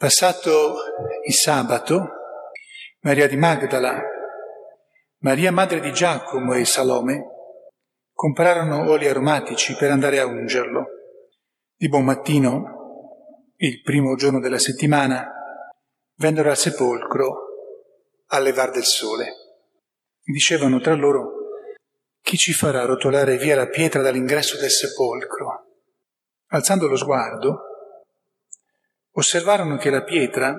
Passato il sabato, Maria di Magdala, Maria madre di Giacomo e Salome comprarono oli aromatici per andare a ungerlo. Di buon mattino, il primo giorno della settimana, vennero al sepolcro a levar del sole. Dicevano tra loro, chi ci farà rotolare via la pietra dall'ingresso del sepolcro? Alzando lo sguardo, osservarono che la pietra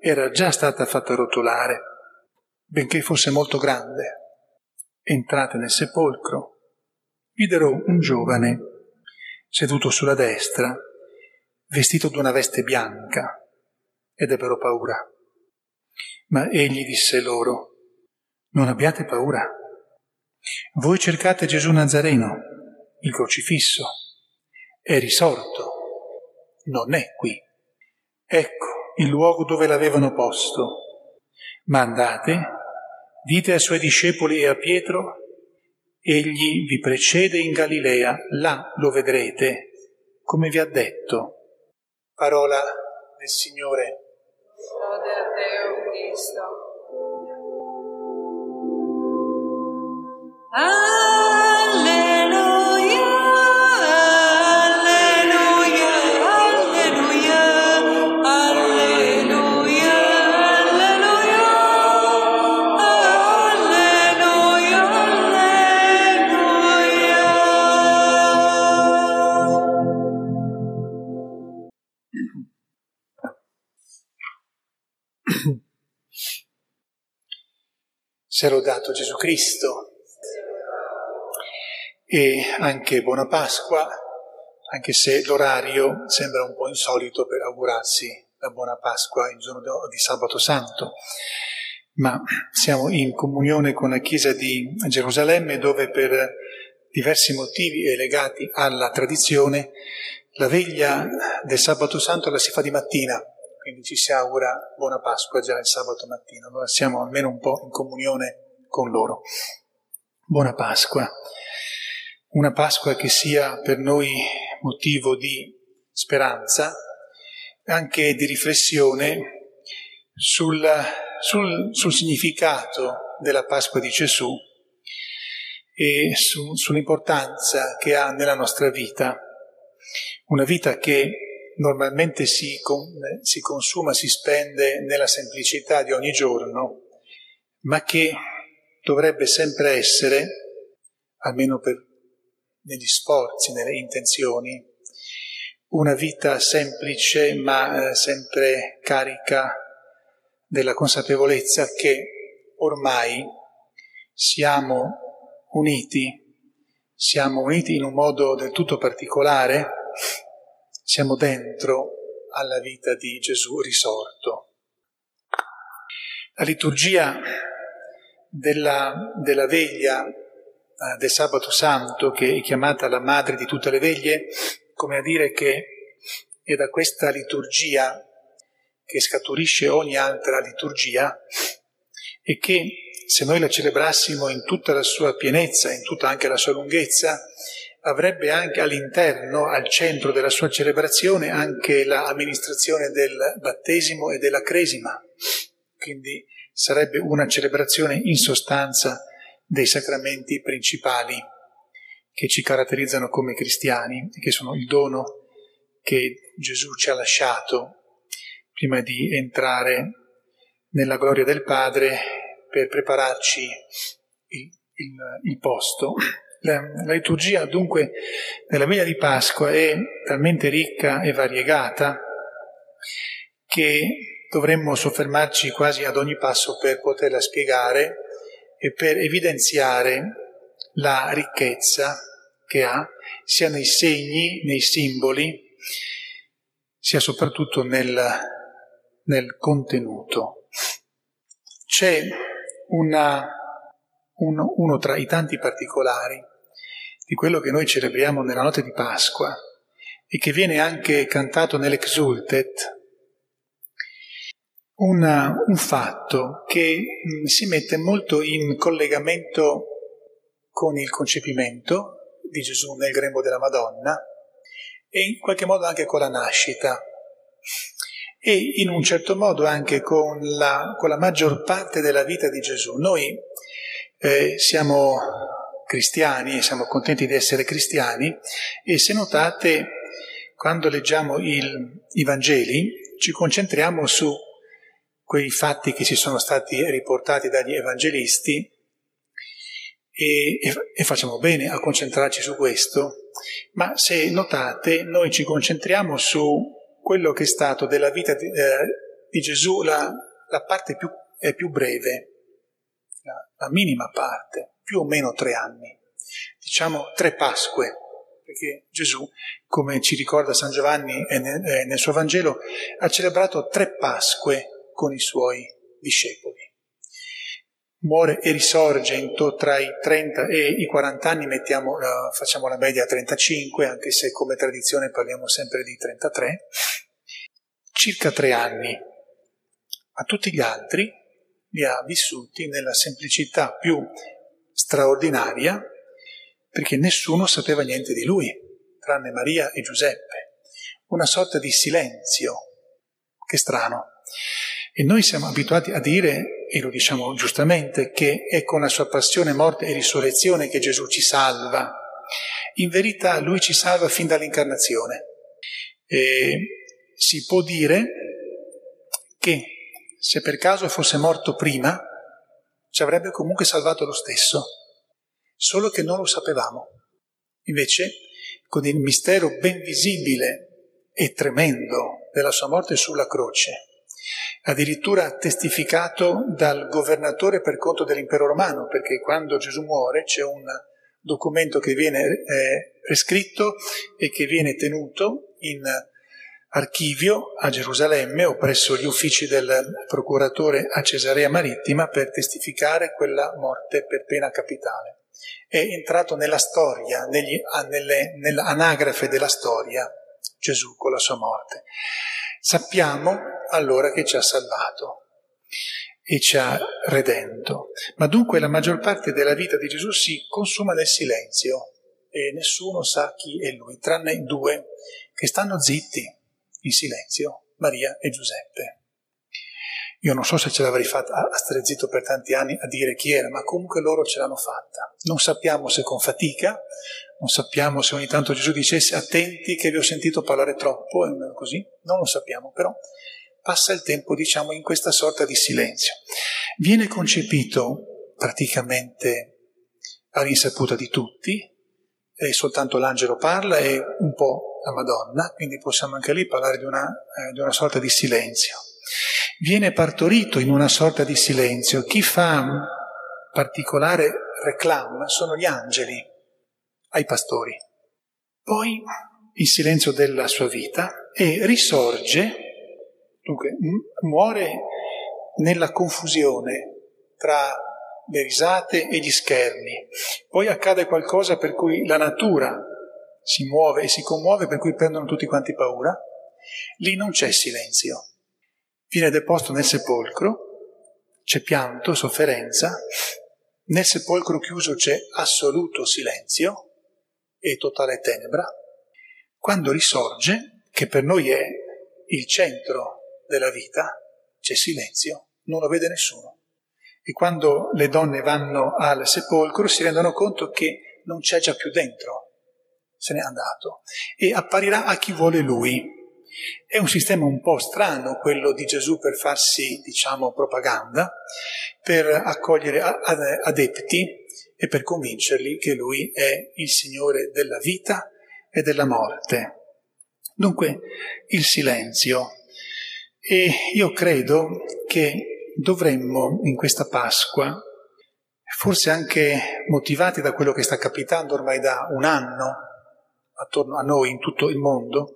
era già stata fatta rotolare, benché fosse molto grande. Entrate nel sepolcro, videro un giovane seduto sulla destra, vestito d'una veste bianca, ed ebbero paura. Ma egli disse loro, non abbiate paura. Voi cercate Gesù Nazareno, il crocifisso. È risorto, non è qui. Ecco il luogo dove l'avevano posto. Ma andate, dite ai suoi discepoli e a Pietro, egli vi precede in Galilea, là lo vedrete, come vi ha detto. Parola del Signore. Lode Si è lodato Gesù Cristo. E anche buona Pasqua, anche se l'orario sembra un po' insolito per augurarsi la buona Pasqua il giorno di sabato santo. Ma siamo in comunione con la Chiesa di Gerusalemme dove per diversi motivi legati alla tradizione la veglia del sabato santo la si fa di mattina, quindi ci si augura buona Pasqua già il sabato mattina, allora siamo almeno un po' in comunione con loro. Buona Pasqua, una Pasqua che sia per noi motivo di speranza, anche di riflessione sul, sul, sul significato della Pasqua di Gesù e su, sull'importanza che ha nella nostra vita, una vita che normalmente si, si consuma, si spende nella semplicità di ogni giorno, ma che dovrebbe sempre essere, almeno per, negli sforzi, nelle intenzioni, una vita semplice ma eh, sempre carica della consapevolezza che ormai siamo uniti, siamo uniti in un modo del tutto particolare, siamo dentro alla vita di Gesù risorto. La liturgia della, della veglia eh, del sabato santo, che è chiamata la madre di tutte le veglie, come a dire che è da questa liturgia che scaturisce ogni altra liturgia e che se noi la celebrassimo in tutta la sua pienezza, in tutta anche la sua lunghezza, avrebbe anche all'interno, al centro della sua celebrazione, anche l'amministrazione del battesimo e della cresima. Quindi sarebbe una celebrazione in sostanza dei sacramenti principali che ci caratterizzano come cristiani che sono il dono che Gesù ci ha lasciato prima di entrare nella gloria del Padre per prepararci il, il, il posto. La, la, liturgia dunque della veglia di Pasqua è talmente ricca e variegata che dovremmo soffermarci quasi ad ogni passo per poterla spiegare e per evidenziare la ricchezza che ha sia nei segni, nei simboli, sia soprattutto nel, nel contenuto. C'è una, un, uno tra i tanti particolari di quello che noi celebriamo nella notte di Pasqua e che viene anche cantato nell'Exultet, una, un fatto che mh, mm, si mette molto in collegamento con il concepimento di Gesù nel grembo della Madonna e in qualche modo anche con la nascita e in un certo modo anche con la, con la maggior parte della vita di Gesù. Noi eh, siamo cristiani, siamo contenti di essere cristiani e se notate quando leggiamo il, i Vangeli ci concentriamo su quei fatti che ci sono stati riportati dagli evangelisti e, e, e, facciamo bene a concentrarci su questo, ma se notate noi ci concentriamo su quello che è stato della vita di, eh, di Gesù la, la, parte più, eh, più breve, la, minima parte, più o meno tre anni, diciamo tre Pasque, perché Gesù, come ci ricorda San Giovanni nel, suo Vangelo, ha celebrato tre Pasque con i suoi discepoli. Muore e risorge tra i 30 e i 40 anni, mettiamo, facciamo la media a 35, anche se come tradizione parliamo sempre di 33, circa tre anni. Ma tutti gli altri li ha vissuti nella semplicità più straordinaria, perché nessuno sapeva niente di lui, tranne Maria e Giuseppe. Una sorta di silenzio, che strano. E noi siamo abituati a dire, e lo diciamo giustamente, che è con la sua passione, morte e risurrezione che Gesù ci salva. In verità lui ci salva fin dall'incarnazione. E si può dire che se per caso fosse morto prima, ci avrebbe comunque salvato lo stesso, solo che non lo sapevamo. Invece, con il mistero ben visibile e tremendo della sua morte sulla croce, addirittura testificato dal governatore per conto dell'impero romano, perché quando Gesù muore c'è un documento che viene eh, prescritto e che viene tenuto in archivio a Gerusalemme o presso gli uffici del procuratore a Cesarea Marittima per testificare quella morte per pena capitale. È entrato nella storia, negli, nelle, nell'anagrafe della storia, Gesù con la sua morte. Sappiamo allora che ci ha salvato e ci ha redento. Ma dunque la maggior parte della vita di Gesù si consuma nel silenzio e nessuno sa chi è lui, tranne due che stanno zitti in silenzio, Maria e Giuseppe. Io non so se ce l'avrei fatta a stare zitto per tanti anni a dire chi era, ma comunque loro ce l'hanno fatta. Non sappiamo se con fatica, non sappiamo se ogni tanto Gesù dicesse attenti che vi ho sentito parlare troppo, così, non lo sappiamo, però passa il tempo, diciamo, in questa sorta di silenzio. Viene concepito praticamente all'insaputa di tutti, e soltanto l'angelo parla e un po' la Madonna, quindi possiamo anche lì parlare di una, eh, di una sorta di silenzio. Viene partorito in una sorta di silenzio. Chi fa particolare reclam sono gli angeli ai pastori. Poi il silenzio della sua vita e risorge, dunque muore nella confusione tra le risate e gli scherni. Poi accade qualcosa per cui la natura si muove e si commuove, per cui prendono tutti quanti paura. Lì non c'è silenzio. Viene deposto nel sepolcro, c'è pianto, sofferenza, nel sepolcro chiuso c'è assoluto silenzio, e totale tenebra, quando risorge, che per noi è il centro della vita, c'è silenzio, non lo vede nessuno. E quando le donne vanno al sepolcro si rendono conto che non c'è già più dentro, se n'è andato, e apparirà a chi vuole lui. È un sistema un po' strano quello di Gesù per farsi, diciamo, propaganda, per accogliere adepti e per convincerli che lui è il Signore della vita e della morte. Dunque, il silenzio. E io credo che dovremmo in questa Pasqua, forse anche motivati da quello che sta capitando ormai da un anno attorno a noi in tutto il mondo,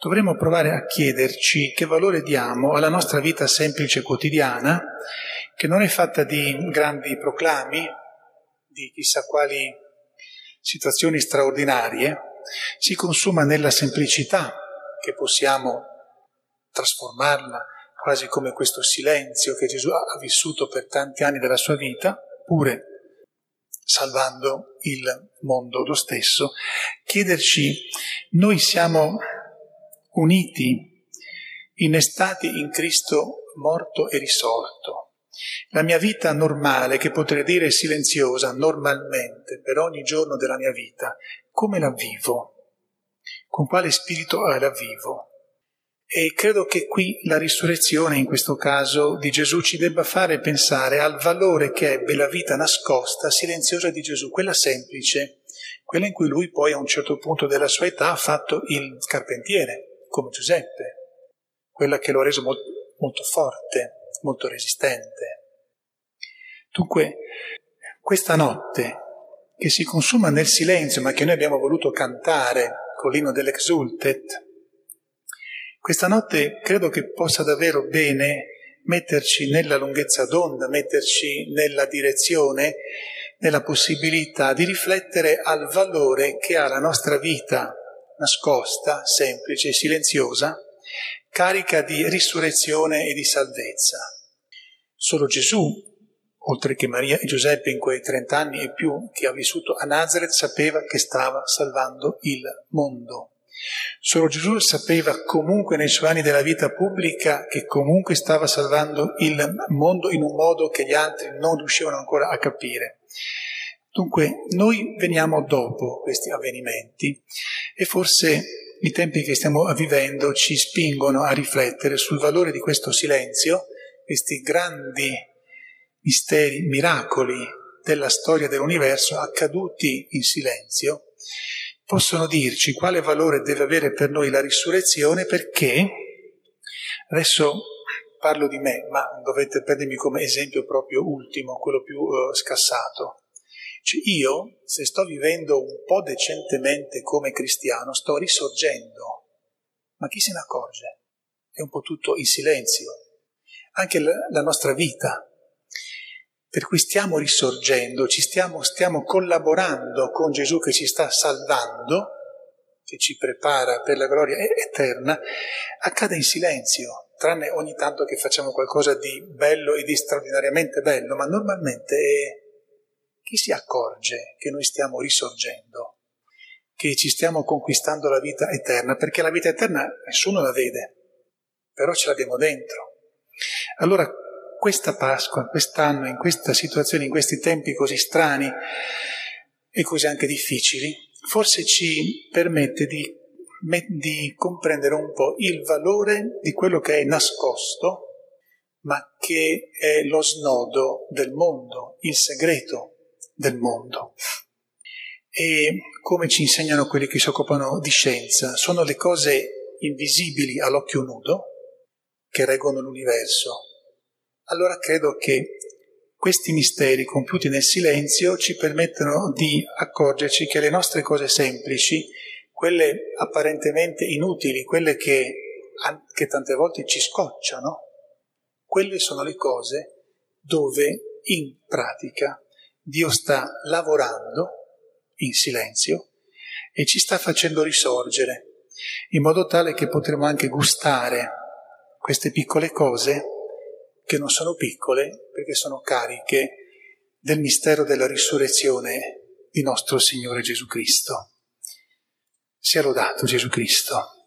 dovremmo provare a chiederci che valore diamo alla nostra vita semplice quotidiana, che non è fatta di grandi proclami, di chissà quali situazioni straordinarie, si consuma nella semplicità che possiamo trasformarla quasi come questo silenzio che Gesù ha vissuto per tanti anni della sua vita, pure salvando il mondo lo stesso, chiederci, noi siamo uniti, innestati in Cristo morto e risorto. La mia vita normale, che potrei dire silenziosa, normalmente, per ogni giorno della mia vita, come la vivo? Con quale spirito la vivo? E credo che qui la risurrezione, in questo caso di Gesù, ci debba fare pensare al valore che ebbe la vita nascosta, silenziosa di Gesù, quella semplice, quella in cui lui poi a un certo punto della sua età ha fatto il carpentiere, come Giuseppe, quella che lo ha reso molto, molto forte, molto resistente. Dunque, questa notte che si consuma nel silenzio, ma che noi abbiamo voluto cantare con l'inno dell'Exultet, questa notte credo che possa davvero bene metterci nella lunghezza d'onda, metterci nella direzione, nella possibilità di riflettere al valore che ha la nostra vita nascosta, semplice, silenziosa, carica di risurrezione e di salvezza. Solo Gesù, oltre che Maria e Giuseppe in quei trent'anni e più che ha vissuto a Nazareth, sapeva che stava salvando il mondo. Solo Gesù sapeva comunque nei suoi anni della vita pubblica che comunque stava salvando il mondo in un modo che gli altri non riuscivano ancora a capire. Dunque, noi veniamo dopo questi avvenimenti e forse i tempi che stiamo vivendo ci spingono a riflettere sul valore di questo silenzio, questi grandi misteri, miracoli della storia dell'universo accaduti in silenzio possono dirci quale valore deve avere per noi la risurrezione perché, adesso parlo di me, ma dovete prendermi come esempio proprio ultimo, quello più uh, scassato. Cioè io, se sto vivendo un po' decentemente come cristiano, sto risorgendo, ma chi se ne accorge? È un po' tutto in silenzio. Anche la, la nostra vita per cui stiamo risorgendo, ci stiamo, stiamo collaborando con Gesù che ci sta salvando, che ci prepara per la gloria eterna, accade in silenzio, tranne ogni tanto che facciamo qualcosa di bello e di straordinariamente bello, ma normalmente chi si accorge che noi stiamo risorgendo, che ci stiamo conquistando la vita eterna, perché la vita eterna nessuno la vede, però ce l'abbiamo dentro. Allora questa Pasqua, quest'anno, in questa situazione, in questi tempi così strani e così anche difficili, forse ci permette di, di comprendere un po' il valore di quello che è nascosto, ma che è lo snodo del mondo, il segreto del mondo. E come ci insegnano quelli che si occupano di scienza, sono le cose invisibili all'occhio nudo che reggono l'universo, allora credo che questi misteri compiuti nel silenzio ci permettono di accorgerci che le nostre cose semplici, quelle apparentemente inutili, quelle che, che tante volte ci scocciano, quelle sono le cose dove in pratica Dio sta lavorando in silenzio e ci sta facendo risorgere, in modo tale che potremo anche gustare queste piccole cose che non sono piccole perché sono cariche del mistero della risurrezione di nostro Signore Gesù Cristo. Sia lodato Gesù Cristo.